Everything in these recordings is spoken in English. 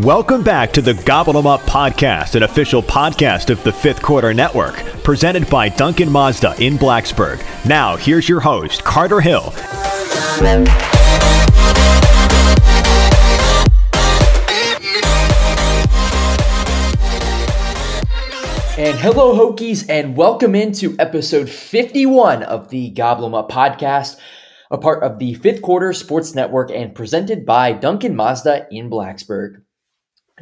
Welcome back to the Gobble 'em Up podcast, an official podcast of the Fifth Quarter Network, presented by Duncan Mazda in Blacksburg. Now, here's your host, Carter Hill. And hello, Hokies, and welcome into episode 51 of the Gobble 'em Up podcast, a part of the Fifth Quarter Sports Network and presented by Duncan Mazda in Blacksburg.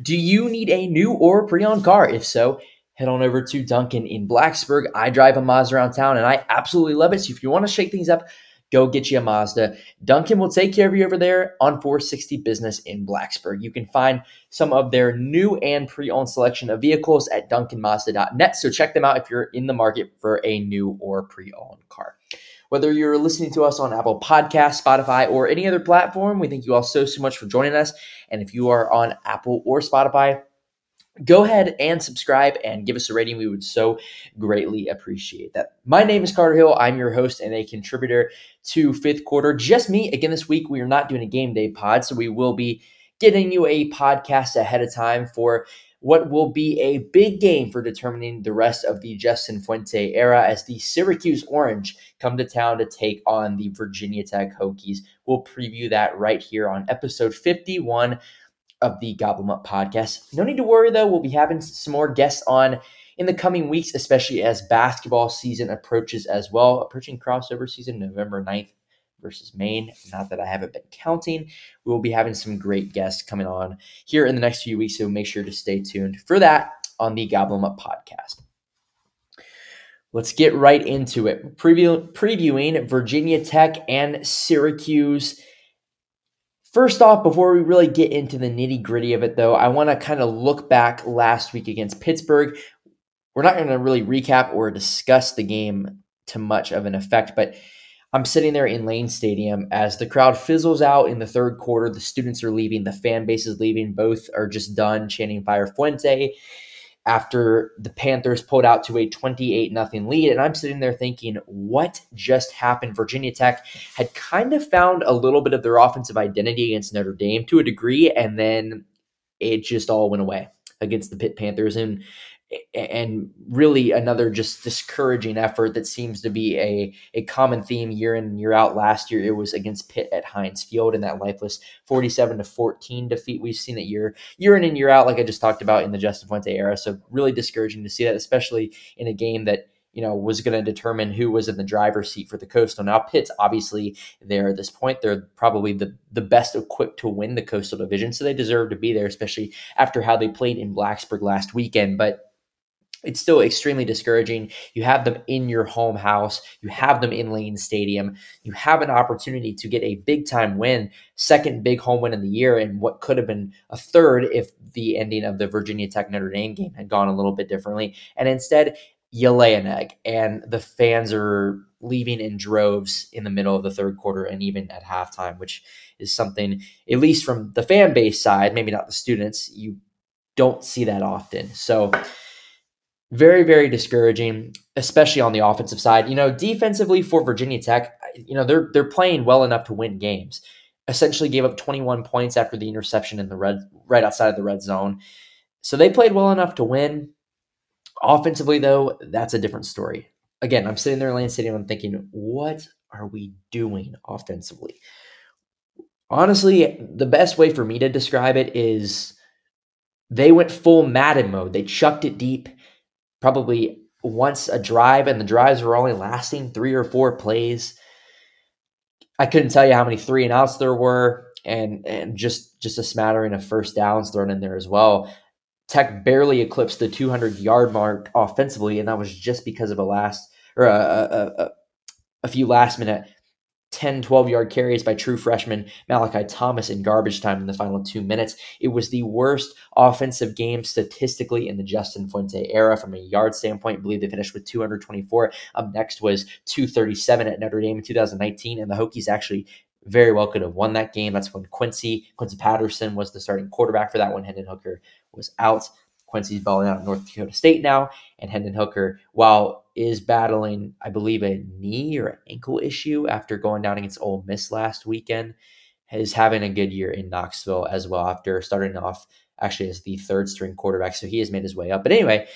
Do you need a new or pre-owned car? If so, head on over to Duncan in Blacksburg. I drive a Mazda around town and I absolutely love it. So if you want to shake things up, go get you a Mazda. Duncan will take care of you over there on 460 Business in Blacksburg. You can find some of their new and pre-owned selection of vehicles at duncanmazda.net. So check them out if you're in the market for a new or pre-owned car. Whether you're listening to us on Apple Podcasts, Spotify, or any other platform, we thank you all so, so much for joining us. And if you are on Apple or Spotify, go ahead and subscribe and give us a rating. We would so greatly appreciate that. My name is Carter Hill. I'm your host and a contributor to Fifth Quarter. Just me. Again, this week we are not doing a game day pod, so we will be getting you a podcast ahead of time for what will be a big game for determining the rest of the Justin Fuente era as the Syracuse Orange come to town to take on the Virginia Tech Hokies. We'll preview that right here on episode 51 of the Gobble Up podcast. No need to worry though, we'll be having some more guests on in the coming weeks, especially as basketball season approaches as well. Approaching crossover season November 9th versus Maine. Not that I haven't been counting. We will be having some great guests coming on here in the next few weeks, so make sure to stay tuned for that on the Gobble 'em Up podcast. Let's get right into it. Preview, previewing Virginia Tech and Syracuse. First off, before we really get into the nitty gritty of it, though, I want to kind of look back last week against Pittsburgh. We're not going to really recap or discuss the game to much of an effect, but I'm sitting there in Lane Stadium as the crowd fizzles out in the third quarter. The students are leaving, the fan base is leaving. Both are just done chanting Fire Fuente after the Panthers pulled out to a 28 nothing lead. And I'm sitting there thinking, what just happened? Virginia Tech had kind of found a little bit of their offensive identity against Notre Dame to a degree, and then it just all went away against the Pitt Panthers. And and really another just discouraging effort that seems to be a, a common theme year in and year out. Last year, it was against Pitt at Heinz Field in that lifeless 47 to 14 defeat. We've seen it year year in and year out, like I just talked about in the Justin Fuente era. So really discouraging to see that, especially in a game that you know was going to determine who was in the driver's seat for the Coastal. Now Pitt's obviously there at this point. They're probably the the best equipped to win the Coastal Division, so they deserve to be there, especially after how they played in Blacksburg last weekend. But it's still extremely discouraging. You have them in your home house, you have them in Lane Stadium, you have an opportunity to get a big time win, second big home win in the year, and what could have been a third if the ending of the Virginia Tech Notre Dame game had gone a little bit differently. And instead, you lay an egg, and the fans are leaving in droves in the middle of the third quarter and even at halftime, which is something, at least from the fan base side, maybe not the students, you don't see that often. So, very very discouraging especially on the offensive side. You know defensively for virginia tech you know they're they're playing well enough to win games. Essentially gave up 21 points after the interception in the red right outside of the red zone. So they played well enough to win. Offensively though that's a different story. Again i'm sitting there in lane stadium i'm thinking what are we doing offensively? Honestly the best way for me to describe it is they went full madden mode. They chucked it deep probably once a drive, and the drives were only lasting three or four plays. I couldn't tell you how many three and outs there were, and and just just a smattering of first downs thrown in there as well. Tech barely eclipsed the 200 yard mark offensively, and that was just because of a last or a, a, a, a few last minute 10, 12 yard carries by true freshman Malachi Thomas in garbage time in the final two minutes. It was the worst offensive game statistically in the Justin Fuente era from a yard standpoint. I believe they finished with 224. Up next was 237 at Notre Dame in 2019, and the Hokies actually very well could have won that game. That's when Quincy Quincy Patterson was the starting quarterback for that one. Hendon Hooker was out. Quincy's balling out at North Dakota State now, and Hendon Hooker, while is battling, I believe, a knee or ankle issue after going down against Ole Miss last weekend. is having a good year in Knoxville as well after starting off actually as the third string quarterback. So he has made his way up. But anyway,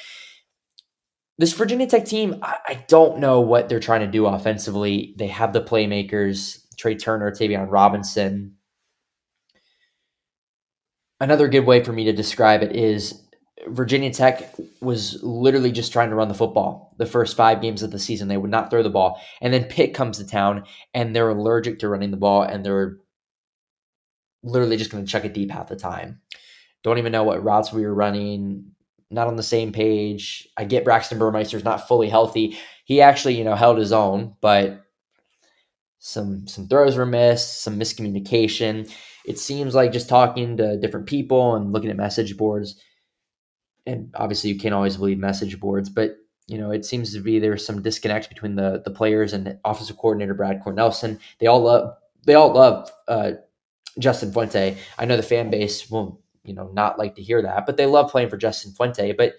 this Virginia Tech team, I, I don't know what they're trying to do offensively. They have the playmakers, Tre Turner, Tayvion Robinson. Another good way for me to describe it is Virginia Tech was literally just trying to run the football the first five games of the season. They would not throw the ball. And then Pitt comes to town and they're allergic to running the ball and they're literally just going to chuck it deep half the time. Don't even know what routes we were running. Not on the same page. I get Braxton Burmeister's not fully healthy. He actually, you know, held his own, but some some throws were missed, some miscommunication. It seems like just talking to different people and looking at message boards, and obviously you can't always believe message boards, but you know it seems to be there's some disconnect between the the players and offensive coordinator Brad Cornelsen. They all love they all love uh, Justin Fuente. I know the fan base will you know not like to hear that, but they love playing for Justin Fuente. But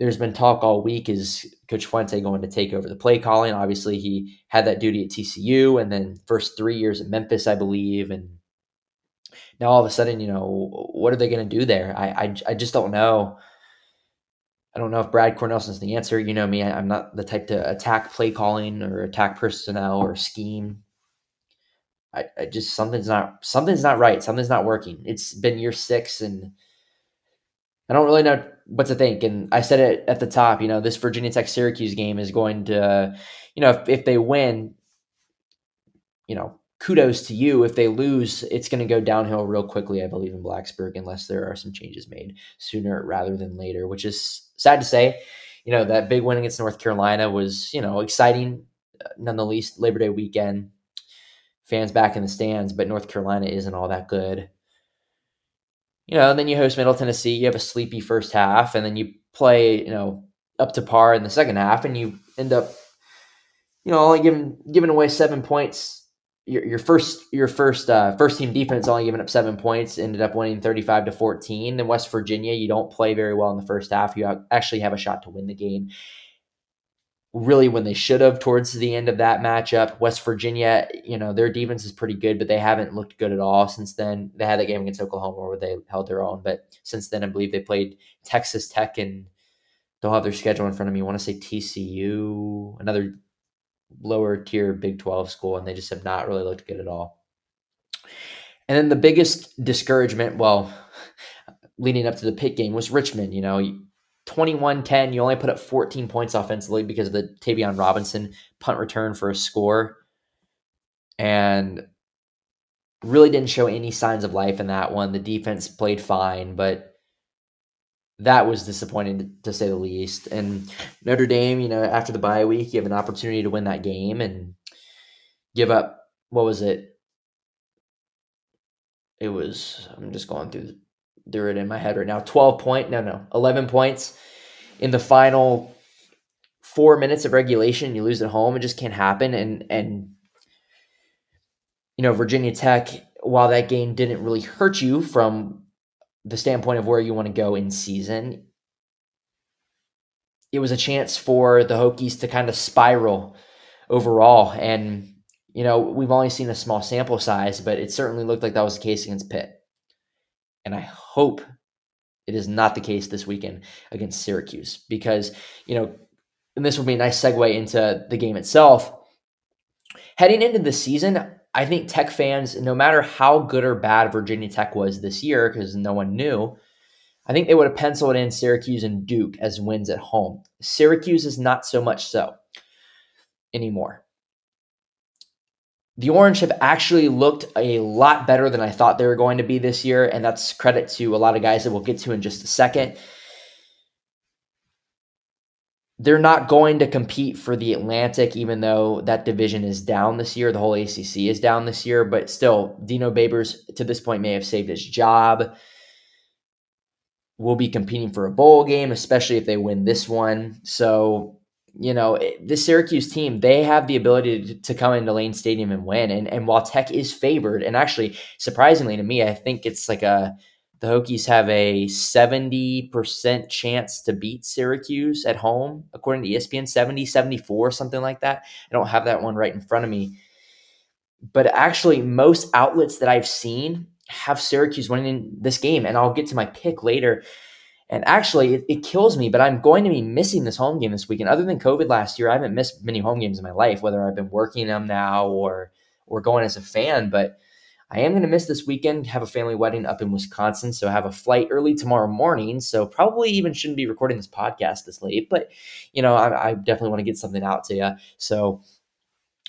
there's been talk all week is Coach Fuente going to take over the play calling? Obviously, he had that duty at TCU, and then first three years at Memphis, I believe, and now all of a sudden, you know, what are they going to do there? I, I, I just don't know. I don't know if Brad Cornelsen's the answer. You know me, I, am not the type to attack play calling or attack personnel or scheme. I, I just something's not something's not right. Something's not working. It's been year six, and I don't really know what to think. And I said it at the top. You know, this Virginia Tech Syracuse game is going to, you know, if, if they win, you know, kudos to you. If they lose, it's going to go downhill real quickly, I believe, in Blacksburg, unless there are some changes made sooner rather than later, which is sad to say. You know, that big win against North Carolina was, you know, exciting uh, nonetheless. Labor Day weekend, fans back in the stands, but North Carolina isn't all that good. You know, then you host Middle Tennessee, you have a sleepy first half, and then you play, you know, up to par in the second half, and you end up, you know, only giving giving away seven points your, your first your first uh, first team defense only giving up seven points ended up winning 35 to 14 in west virginia you don't play very well in the first half. You actually have a shot to win the game. Really when they should have towards the end of that matchup west virginia you know their defense is pretty good but they haven't looked good at all since then. They had that game against oklahoma where they held their own but since then i believe they played texas tech and don't have their schedule in front of me. I want to say tcu another lower tier Big 12 school, and they just have not really looked good at all. And then the biggest discouragement, well, leading up to the Pitt game was Richmond. You know, 21 10, you only put up 14 points offensively because of the Tayvion Robinson punt return for a score. And really didn't show any signs of life in that one. The defense played fine, but that was disappointing to, say the least. And Notre Dame, you know, after the bye week, you have an opportunity to win that game and give up. What was it? It was. I'm just going through through it in my head right now. Twelve point. No, no, eleven points in the final four minutes of regulation. You lose at home. It just can't happen. And and you know, Virginia Tech. While that game didn't really hurt you from the standpoint of where you want to go in season, it was a chance for the Hokies to kind of spiral overall. And, you know, we've only seen a small sample size, but it certainly looked like that was the case against Pitt. And I hope it is not the case this weekend against Syracuse because, you know, and this will be a nice segue into the game itself. Heading into the season, I think Tech fans, no matter how good or bad Virginia Tech was this year, because no one knew, I think they would have penciled in Syracuse and Duke as wins at home. Syracuse is not so much so anymore. The Orange have actually looked a lot better than I thought they were going to be this year, and that's credit to a lot of guys that we'll get to in just a second they're not going to compete for the Atlantic, even though that division is down this year. The whole ACC is down this year, but still, Dino Babers to this point may have saved his job. Will be competing for a bowl game, especially if they win this one. So, you know, the Syracuse team, they have the ability to, come into Lane Stadium and win. And, and while Tech is favored, and actually, surprisingly to me, I think it's like a the Hokies have a 70% chance to beat Syracuse at home, according to ESPN, 70, 74, something like that. I don't have that one right in front of me. but actually, most outlets that I've seen have Syracuse winning this game, and I'll get to my pick later. And actually, it, it, kills me, but I'm going to be missing this home game this weekend. Other than COVID last year, I haven't missed many home games in my life, whether I've been working them now or or going as a fan. But I am going to miss this weekend. Have a family wedding up in Wisconsin, so I have a flight early tomorrow morning. So probably even shouldn't be recording this podcast this late, but you know, I, I definitely want to get something out to you. So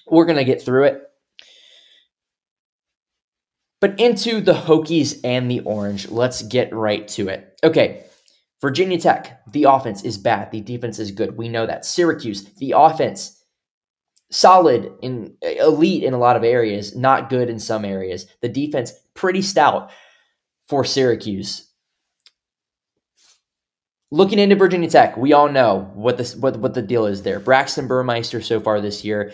we're going to get through it. But into the Hokies and the Orange, let's get right to it. Okay, Virginia Tech, the offense is bad. The defense is good. We know that. Syracuse, the offense, solid in elite in a lot of areas, not good in some areas. The defense, pretty stout for Syracuse. Looking into Virginia Tech, we all know what this what, what the deal is there. Braxton Burmeister so far this year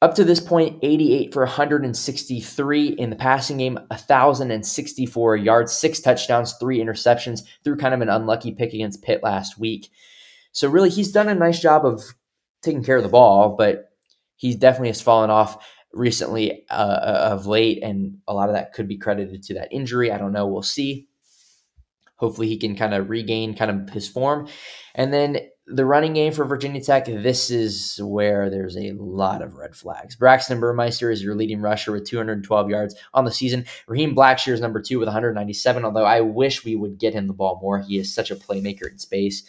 up to this point, 88 for 163 in the passing game, 1,064 yards, six touchdowns, three interceptions through kind of an unlucky pick against Pitt last week. So, really, he's done a nice job of taking care of the ball, but he definitely has fallen off recently uh, uh of late, and a lot of that could be credited to that injury. I don't know. We'll see. Hopefully, he can kind of regain kind of his form. And then the running game for Virginia Tech, this is where there's a lot of red flags. Braxton Burmeister is your leading rusher with 212 yards on the season. Raheem Blackshear is number two with 197, although I wish we would get him the ball more. He is such a playmaker in space.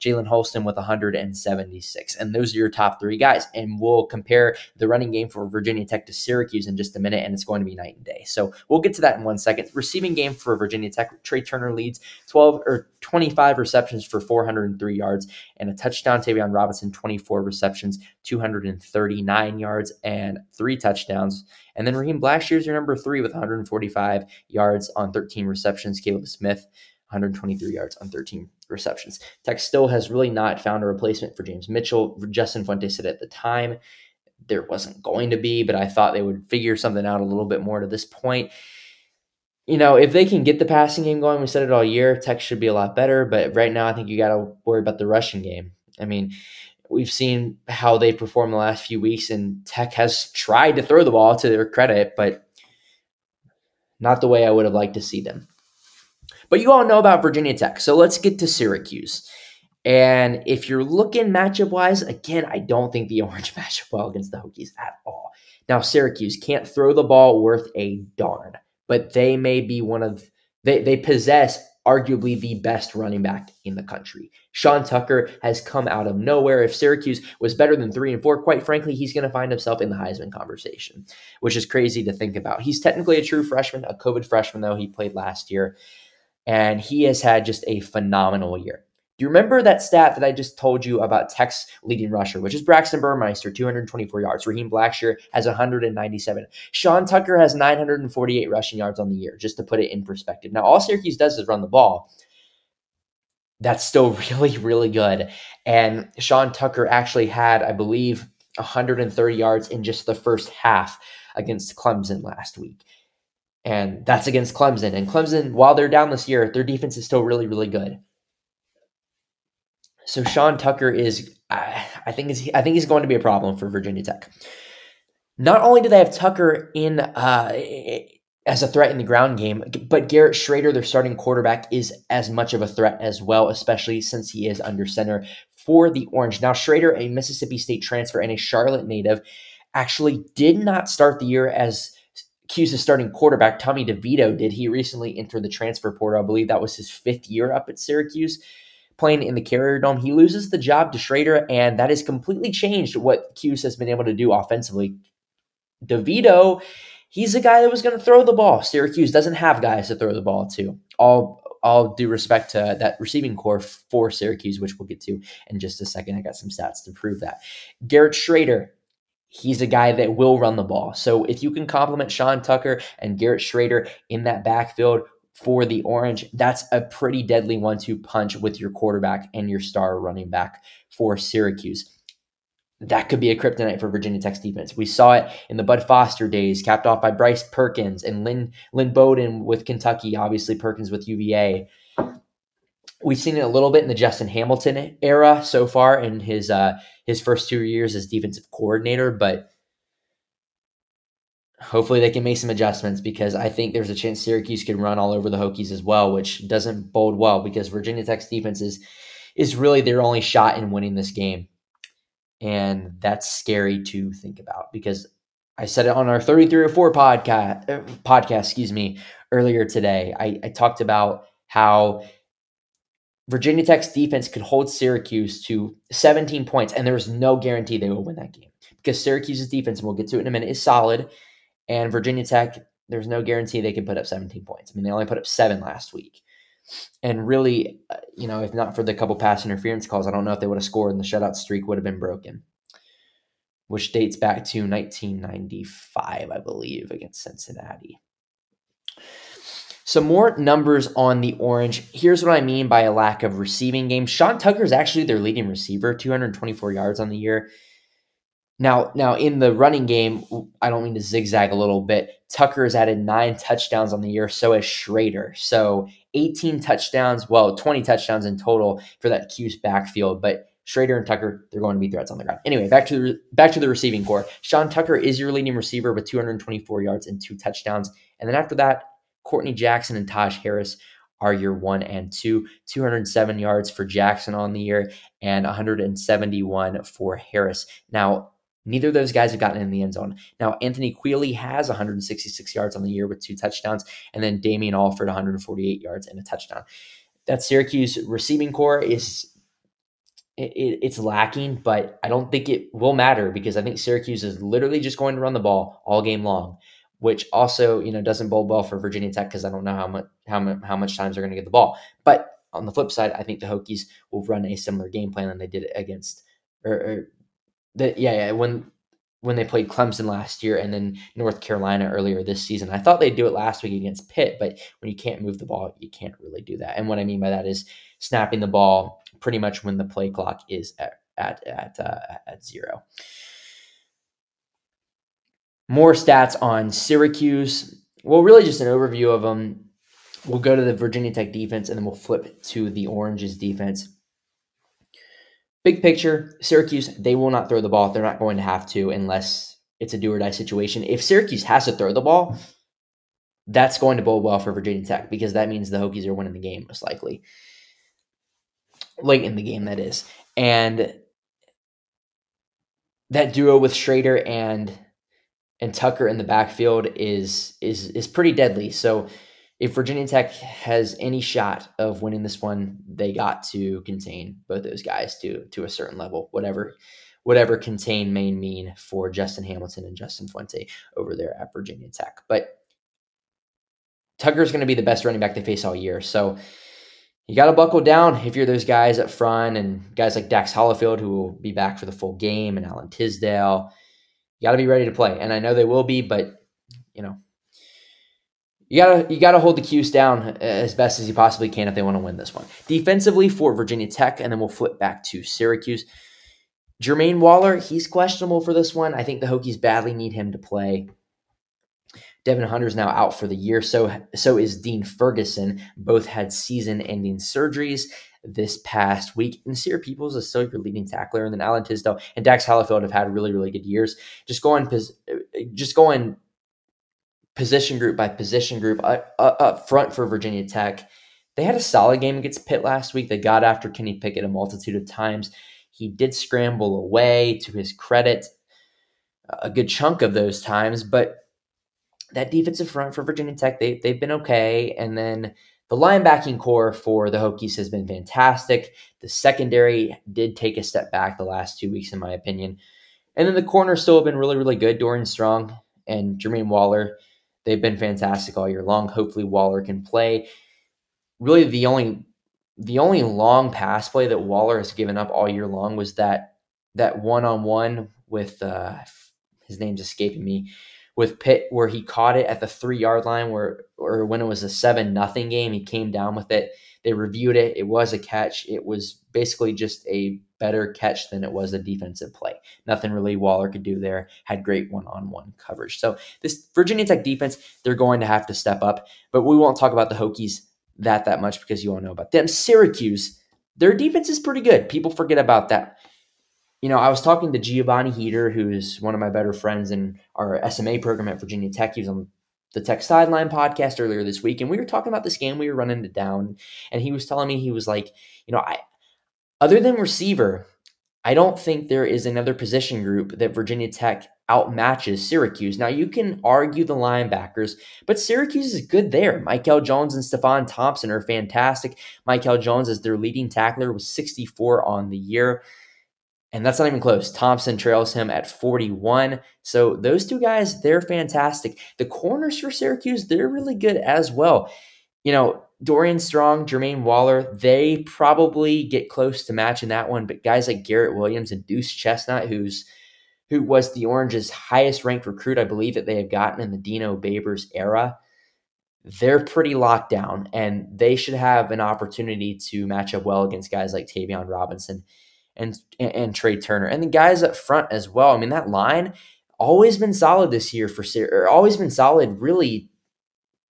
Jalen Holston with 176. And those are your top three guys. And we'll compare the running game for Virginia Tech to Syracuse in just a minute, and it's going to be night and day. So we'll get to that in one second. Receiving game for Virginia Tech, Tre Turner leads 12 or 25 receptions for 403 yards and a touchdown. Tayvion Robinson, 24 receptions, 239 yards, and three touchdowns. And then Raheem Blackshear is your number three with 145 yards on 13 receptions. Kaleb Smith, 123 yards on 13 receptions. Tech still has really not found a replacement for James Mitchell. Justin Fuente said at the time there wasn't going to be, but I thought they would figure something out a little bit more to this point. You know, if they can get the passing game going, we said it all year, Tech should be a lot better. But right now, I think you got to worry about the rushing game. I mean, we've seen how they performed the last few weeks, and Tech has tried to throw the ball to their credit, but not the way I would have liked to see them. But you all know about Virginia Tech. So let's get to Syracuse. And if you're looking matchup wise, again, I don't think the Orange matchup well against the Hokies at all. Now, Syracuse can't throw the ball worth a darn, but they may be one of they they possess arguably the best running back in the country. Sean Tucker has come out of nowhere. If Syracuse was better than three and four, quite frankly, he's going to find himself in the Heisman conversation, which is crazy to think about. He's technically a true freshman, a COVID freshman, though he played last year and he has had just a phenomenal year. Do you remember that stat that I just told you about Tech's leading rusher, which is Braxton Burmeister, 224 yards. Raheem Blackshear has 197. Sean Tucker has 948 rushing yards on the year, just to put it in perspective. Now, all Syracuse does is run the ball. That's still really, really good. And Sean Tucker actually had, I believe, 130 yards in just the first half against Clemson last week and that's against Clemson. And Clemson, while they're down this year, their defense is still really, really good. So Sean Tucker is, I think, is I think he's going to be a problem for Virginia Tech. Not only do they have Tucker in uh, as a threat in the ground game, but Garrett Shrader, their starting quarterback, is as much of a threat as well, especially since he is under center for the Orange. Now, Shrader, a Mississippi State transfer and a Charlotte native, actually did not start the year as Cuse's starting quarterback, Tommy DeVito, did. He recently entered the transfer portal. I believe that was his fifth year up at Syracuse playing in the Carrier Dome. He loses the job to Shrader, and that has completely changed what Cuse has been able to do offensively. DeVito, he's a guy that was going to throw the ball. Syracuse doesn't have guys to throw the ball to. All all due respect to that receiving core for Syracuse, which we'll get to in just a second. I got some stats to prove that. Garrett Shrader, he's a guy that will run the ball. So if you can complement Sean Tucker and Garrett Shrader in that backfield for the Orange, that's a pretty deadly one two punch with your quarterback and your star running back for Syracuse. That could be a kryptonite for Virginia Tech's defense. We saw it in the Bud Foster days, capped off by Bryce Perkins and Lynn, Lynn Bowden with Kentucky, obviously Perkins with UVA. We've seen it a little bit in the Justin Hamilton era so far in his uh, his first two years as defensive coordinator, but hopefully they can make some adjustments because I think there's a chance Syracuse can run all over the Hokies as well, which doesn't bode well because Virginia Tech's defense is is really their only shot in winning this game. And that's scary to think about because I said it on our 33 or 4 podcast uh, podcast, excuse me, earlier today. I, I talked about how Virginia Tech's defense could hold Syracuse to 17 points, and there is no guarantee they will win that game because Syracuse's defense, and we'll get to it in a minute, is solid. And Virginia Tech, there's no guarantee they can put up 17 points. I mean, they only put up seven last week. And really, uh, you know, if not for the couple pass interference calls, I don't know if they would have scored and the shutout streak would have been broken, which dates back to 1995, I believe, against Cincinnati. Some more numbers on the Orange. Here's what I mean by a lack of receiving game. Sean Tucker is actually their leading receiver, 224 yards on the year. Now, now in the running game, I don't mean to zigzag a little bit. Tucker has added nine touchdowns on the year, so has Shrader. So 18 touchdowns, well, 20 touchdowns in total for that Cuse backfield. But Shrader and Tucker, they're going to be threats on the ground. Anyway, back to the back to the receiving core. Sean Tucker is your leading receiver with 224 yards and two touchdowns. And then after that, Courtney Jackson and Taj Harris are your one and two. 207 yards for Jackson on the year and 171 for Harris. Now, neither of those guys have gotten in the end zone. Now, Anthony Queeley has 166 yards on the year with two touchdowns, and then Damien Alford 148 yards and a touchdown. That Syracuse receiving core is it, it's lacking, but I don't think it will matter because I think Syracuse is literally just going to run the ball all game long which also you know doesn't bode well for Virginia Tech because I don't know how much how much how much times they're going to get the ball. But on the flip side, I think the Hokies will run a similar game plan than they did against or, or the yeah, yeah when when they played Clemson last year and then North Carolina earlier this season. I thought they'd do it last week against Pitt, but when you can't move the ball, you can't really do that. And what I mean by that is snapping the ball pretty much when the play clock is at at at, uh, at zero. More stats on Syracuse. Well, really just an overview of them. We'll go to the Virginia Tech defense and then we'll flip to the Oranges defense. Big picture Syracuse, they will not throw the ball. They're not going to have to unless it's a do or die situation. If Syracuse has to throw the ball, that's going to bode well for Virginia Tech because that means the Hokies are winning the game, most likely. Late in the game, that is. And that duo with Schrader and and Tucker in the backfield is is is pretty deadly. So if Virginia Tech has any shot of winning this one, they got to contain both those guys to to a certain level, whatever whatever contain may mean for Justin Hamilton and Justin Fuente over there at Virginia Tech. But Tucker's going to be the best running back they face all year. So you got to buckle down if you're those guys up front and guys like Dax Hollifield, who will be back for the full game, and Alan Tisdale got to be ready to play. And I know they will be, but you know, you gotta you gotta hold the Cuse down uh, as best as you possibly can if they want to win this one. Defensively for Virginia Tech, and then we'll flip back to Syracuse. Jermaine Waller, he's questionable for this one. I think the Hokies badly need him to play. Devon Hunter's now out for the year. So so is Dean Ferguson. Both had season-ending surgeries this past week. And Sierra Peoples is still your leading tackler, and then Alan Tisdale and Dax Hollifield have had really, really good years. Just going, just going position group by position group up, up front for Virginia Tech. They had a solid game against Pitt last week. They got after Kenny Pickett a multitude of times. He did scramble away to his credit a good chunk of those times, but that defensive front for Virginia Tech, they, they've been okay. And then the linebacking core for the Hokies has been fantastic. The secondary did take a step back the last two weeks, in my opinion. And then the corners still have been really, really good. Dorian Strong and Jermaine Waller, they've been fantastic all year long. Hopefully, Waller can play. Really, the only the only long pass play that Waller has given up all year long was that that one on one with uh, his name's escaping me with Pitt where he caught it at the three yard line where or when it was a seven nothing game, he came down with it. They reviewed it. It was a catch. It was basically just a better catch than it was a defensive play. Nothing really Waller could do there. Had great one on one coverage. So this Virginia Tech defense, they're going to have to step up. But we won't talk about the Hokies that that much because you all know about them. Syracuse, their defense is pretty good. People forget about that you know, I was talking to Giovanni Heater, who's one of my better friends in our SMA program at Virginia Tech. He was on the Tech Sideline podcast earlier this week, and we were talking about this game. We were running it down, and he was telling me he was like, you know, I other than receiver, I don't think there is another position group that Virginia Tech outmatches Syracuse. Now you can argue the linebackers, but Syracuse is good there. Mikel Jones and Stefon Thompson are fantastic. Mikel Jones is their leading tackler with 64 on the year. And that's not even close. Thompson trails him at 41. So those two guys, they're fantastic. The corners for Syracuse, they're really good as well. You know, Dorian Strong, Jermaine Waller, they probably get close to matching that one. But guys like Garrett Williams and Duce Chestnut, who's who was the Orange's highest ranked recruit, I believe that they have gotten in the Dino Babers era, they're pretty locked down, and they should have an opportunity to match up well against guys like Tayvion Robinson and, and, Tre Turner, and the guys up front as well. I mean, that line always been solid this year for Syracuse. always been solid, really,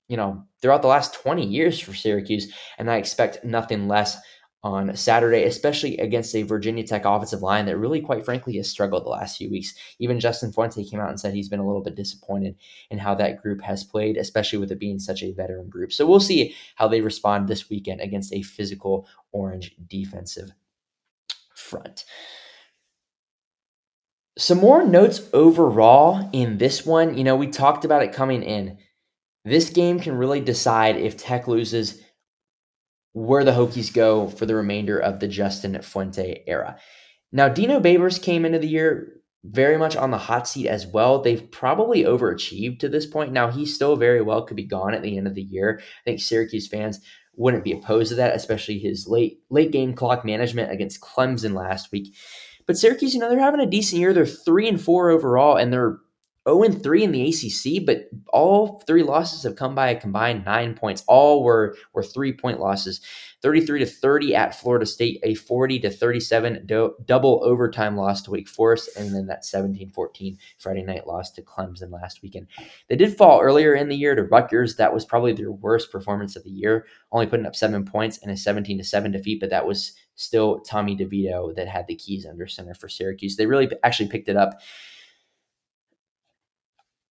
you know, throughout the last 20 years for Syracuse, and I expect nothing less on Saturday, especially against a Virginia Tech offensive line that really, quite frankly, has struggled the last few weeks. Even Justin Fuente came out and said he's been a little bit disappointed in how that group has played, especially with it being such a veteran group. So we'll see how they respond this weekend against a physical Orange defensive front. Some more notes overall in this one. You know, we talked about it coming in. This game can really decide if Tech loses where the Hokies go for the remainder of the Justin Fuente era. Now, Dino Babers came into the year very much on the hot seat as well. They've probably overachieved to this point. Now, he still very well could be gone at the end of the year. I think Syracuse fans wouldn't be opposed to that, especially his late late game clock management against Clemson last week. But Syracuse, you know, they're having a decent year. They're three and four overall, and they're 0 and 3 in the ACC, but all three losses have come by a combined nine points. All were were three point losses. 33 to 30 at Florida State, a 40 to 37 do- double overtime loss to Wake Forest, and then that 17-14 Friday night loss to Clemson last weekend. They did fall earlier in the year to Rutgers. That was probably their worst performance of the year, only putting up seven points and a 17 to 7 defeat, but that was still Tommy DeVito that had the keys under center for Syracuse. They really actually picked it up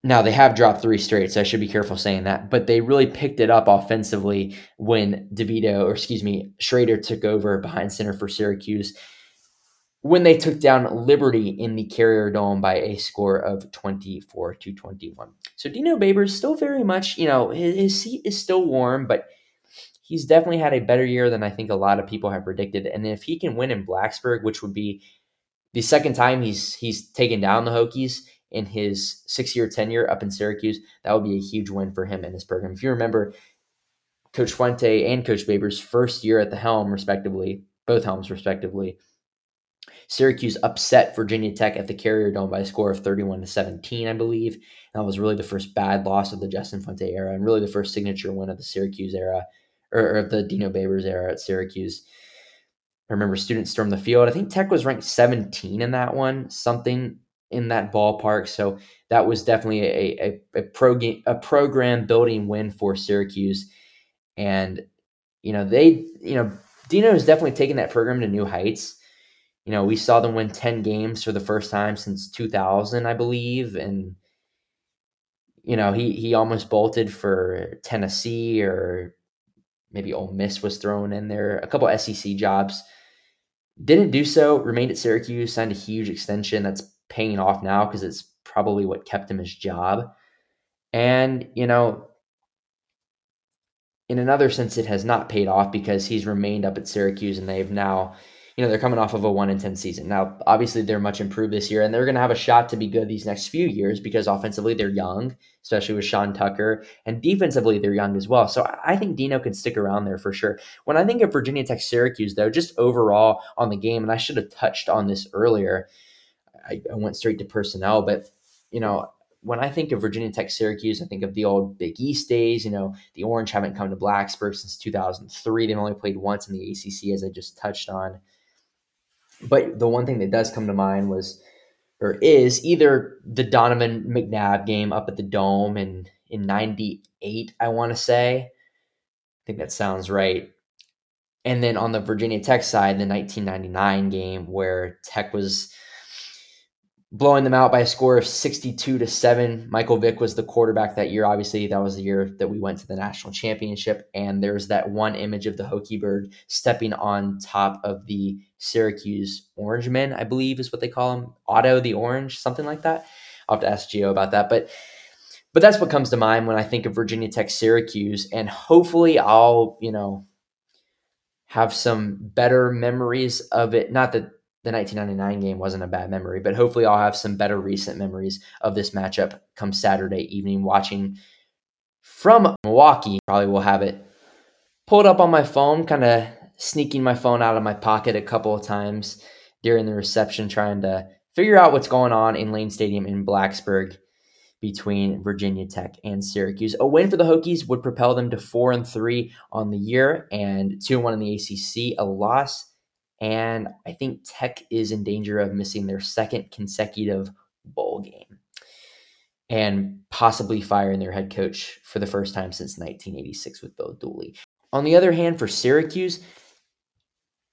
now they have dropped three straight, so I should be careful saying that. But they really picked it up offensively when DeVito, or excuse me, Shrader took over behind center for Syracuse when they took down Liberty in the Carrier Dome by a score of 24 to 21. So Dino Babers still very much, you know, his, his seat is still warm, but he's definitely had a better year than I think a lot of people have predicted. And if he can win in Blacksburg, which would be the second time he's he's taken down the Hokies, in his six year tenure up in Syracuse, that would be a huge win for him in this program. If you remember, Coach Fuente and Coach Babers' first year at the helm, respectively, both helms, respectively, Syracuse upset Virginia Tech at the Carrier Dome by a score of 31 to 17, I believe. That was really the first bad loss of the Justin Fuente era and really the first signature win of the Syracuse era or, or the Dino Babers era at Syracuse. I remember students stormed the field. I think Tech was ranked 17 in that one, something in that ballpark. So that was definitely a, a, a, pro game, a program building win for Syracuse. And, you know, they, you know, Dino has definitely taken that program to new heights. You know, we saw them win 10 games for the first time since 2000, I believe. And, you know, he, he almost bolted for Tennessee or maybe Ole Miss was thrown in there, a couple SEC jobs. Didn't do so, remained at Syracuse, signed a huge extension. That's paying off now because it's probably what kept him his job. And, you know, in another sense, it has not paid off because he's remained up at Syracuse and they've now, you know, they're coming off of a 1 in 10 season. Now, obviously, they're much improved this year and they're going to have a shot to be good these next few years because offensively they're young, especially with Sean Tucker, and defensively they're young as well. So I think Dino can stick around there for sure. When I think of Virginia Tech Syracuse, though, just overall on the game, and I should have touched on this earlier, I, I went straight to personnel. But you know, when I think of Virginia Tech Syracuse, I think of the old Big East days. You know, the Orange haven't come to Blacksburg since 2003. They've only played once in the ACC, as I just touched on. But the one thing that does come to mind was, or is, either the Donovan McNabb game up at the Dome in in '98. I want to say, I think that sounds right. And then on the Virginia Tech side, the 1999 game where Tech was blowing them out by a score of 62 to 7. Michael Vick was the quarterback that year. Obviously, that was the year that we went to the national championship. And there's that one image of the Hokie Bird stepping on top of the Syracuse Orange Men, I believe is what they call them. Otto the Orange, something like that. I'll have to ask Gio about that. But but that's what comes to mind when I think of Virginia Tech Syracuse. And hopefully I'll, you know, have some better memories of it. Not that the 1999 game wasn't a bad memory, but hopefully I'll have some better recent memories of this matchup come Saturday evening watching from Milwaukee. Probably will have it pulled up on my phone, kind of sneaking my phone out of my pocket a couple of times during the reception, trying to figure out what's going on in Lane Stadium in Blacksburg between Virginia Tech and Syracuse. A win for the Hokies would propel them to four and three on the year and two and one in the ACC. A loss and I think Tech is in danger of missing their second consecutive bowl game and possibly firing their head coach for the first time since 1986 with Bill Dooley. On the other hand, for Syracuse,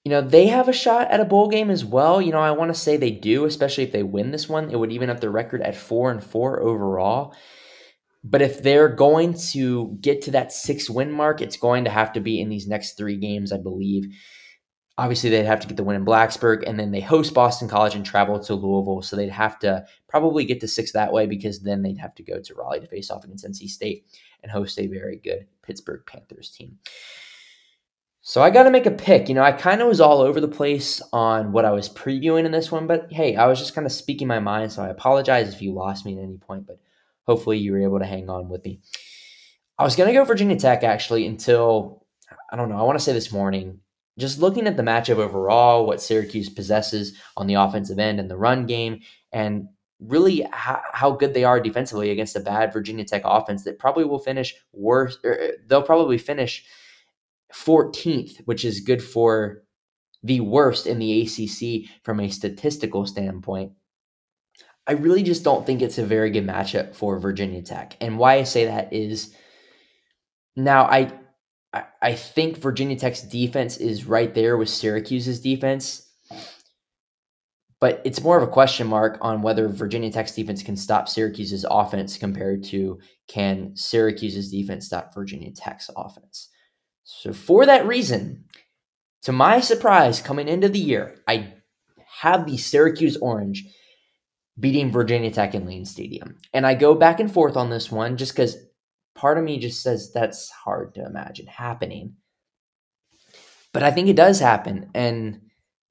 you know, they have a shot at a bowl game as well. You know, I want to say they do, especially if they win this one. It would even up their record at four and four overall. But if they're going to get to that six win mark, it's going to have to be in these next three games, I believe. Obviously, they'd have to get the win in Blacksburg, and then they host Boston College and travel to Louisville. So they'd have to probably get to six that way because then they'd have to go to Raleigh to face off against NC State and host a very good Pittsburgh Panthers team. So I got to make a pick. You know, I kind of was all over the place on what I was previewing in this one, but hey, I was just kind of speaking my mind. So I apologize if you lost me at any point, but hopefully you were able to hang on with me. I was going to go Virginia Tech actually until, I don't know, I want to say this morning just looking at the matchup overall, what Syracuse possesses on the offensive end and the run game, and really how, how good they are defensively against a bad Virginia Tech offense that probably will finish worse. Er, er, they'll probably finish 14th, which is good for the worst in the ACC from a statistical standpoint. I really just don't think it's a very good matchup for Virginia Tech. And why I say that is now I I, think Virginia Tech's defense is right there with Syracuse's defense. But it's more of a question mark on whether Virginia Tech's defense can stop Syracuse's offense compared to can Syracuse's defense stop Virginia Tech's offense. So, for that reason, to my surprise, coming into the year, I have the Syracuse Orange beating Virginia Tech in Lane Stadium. And I go back and forth on this one just because part of me just says that's hard to imagine happening. But I think it does happen. And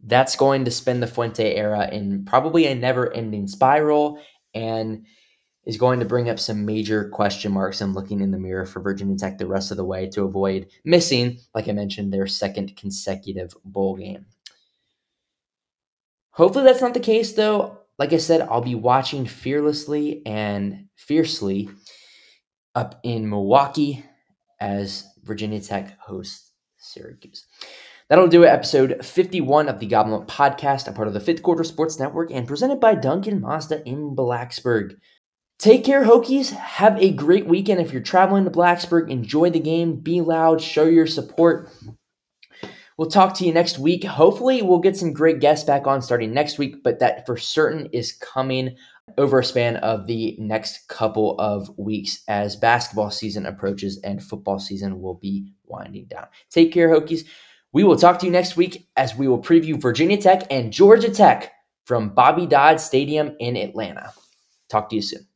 that's going to spend the Fuente era in probably a never ending spiral and is going to bring up some major question marks and looking in the mirror for Virginia Tech the rest of the way to avoid missing, like I mentioned, their second consecutive bowl game. Hopefully that's not the case, though. Like I said, I'll be watching fearlessly and fiercely up in Milwaukee as Virginia Tech hosts Syracuse. That'll do it. Episode 51 of the Goblin Podcast, a part of the Fifth Quarter Sports Network and presented by Duncan Mazda in Blacksburg. Take care, Hokies. Have a great weekend. If you're traveling to Blacksburg, enjoy the game, be loud, show your support. We'll talk to you next week. Hopefully, we'll get some great guests back on starting next week, but that for certain is coming over a span of the next couple of weeks as basketball season approaches and football season will be winding down. Take care, Hokies. We will talk to you next week as we will preview Virginia Tech and Georgia Tech from Bobby Dodd Stadium in Atlanta. Talk to you soon.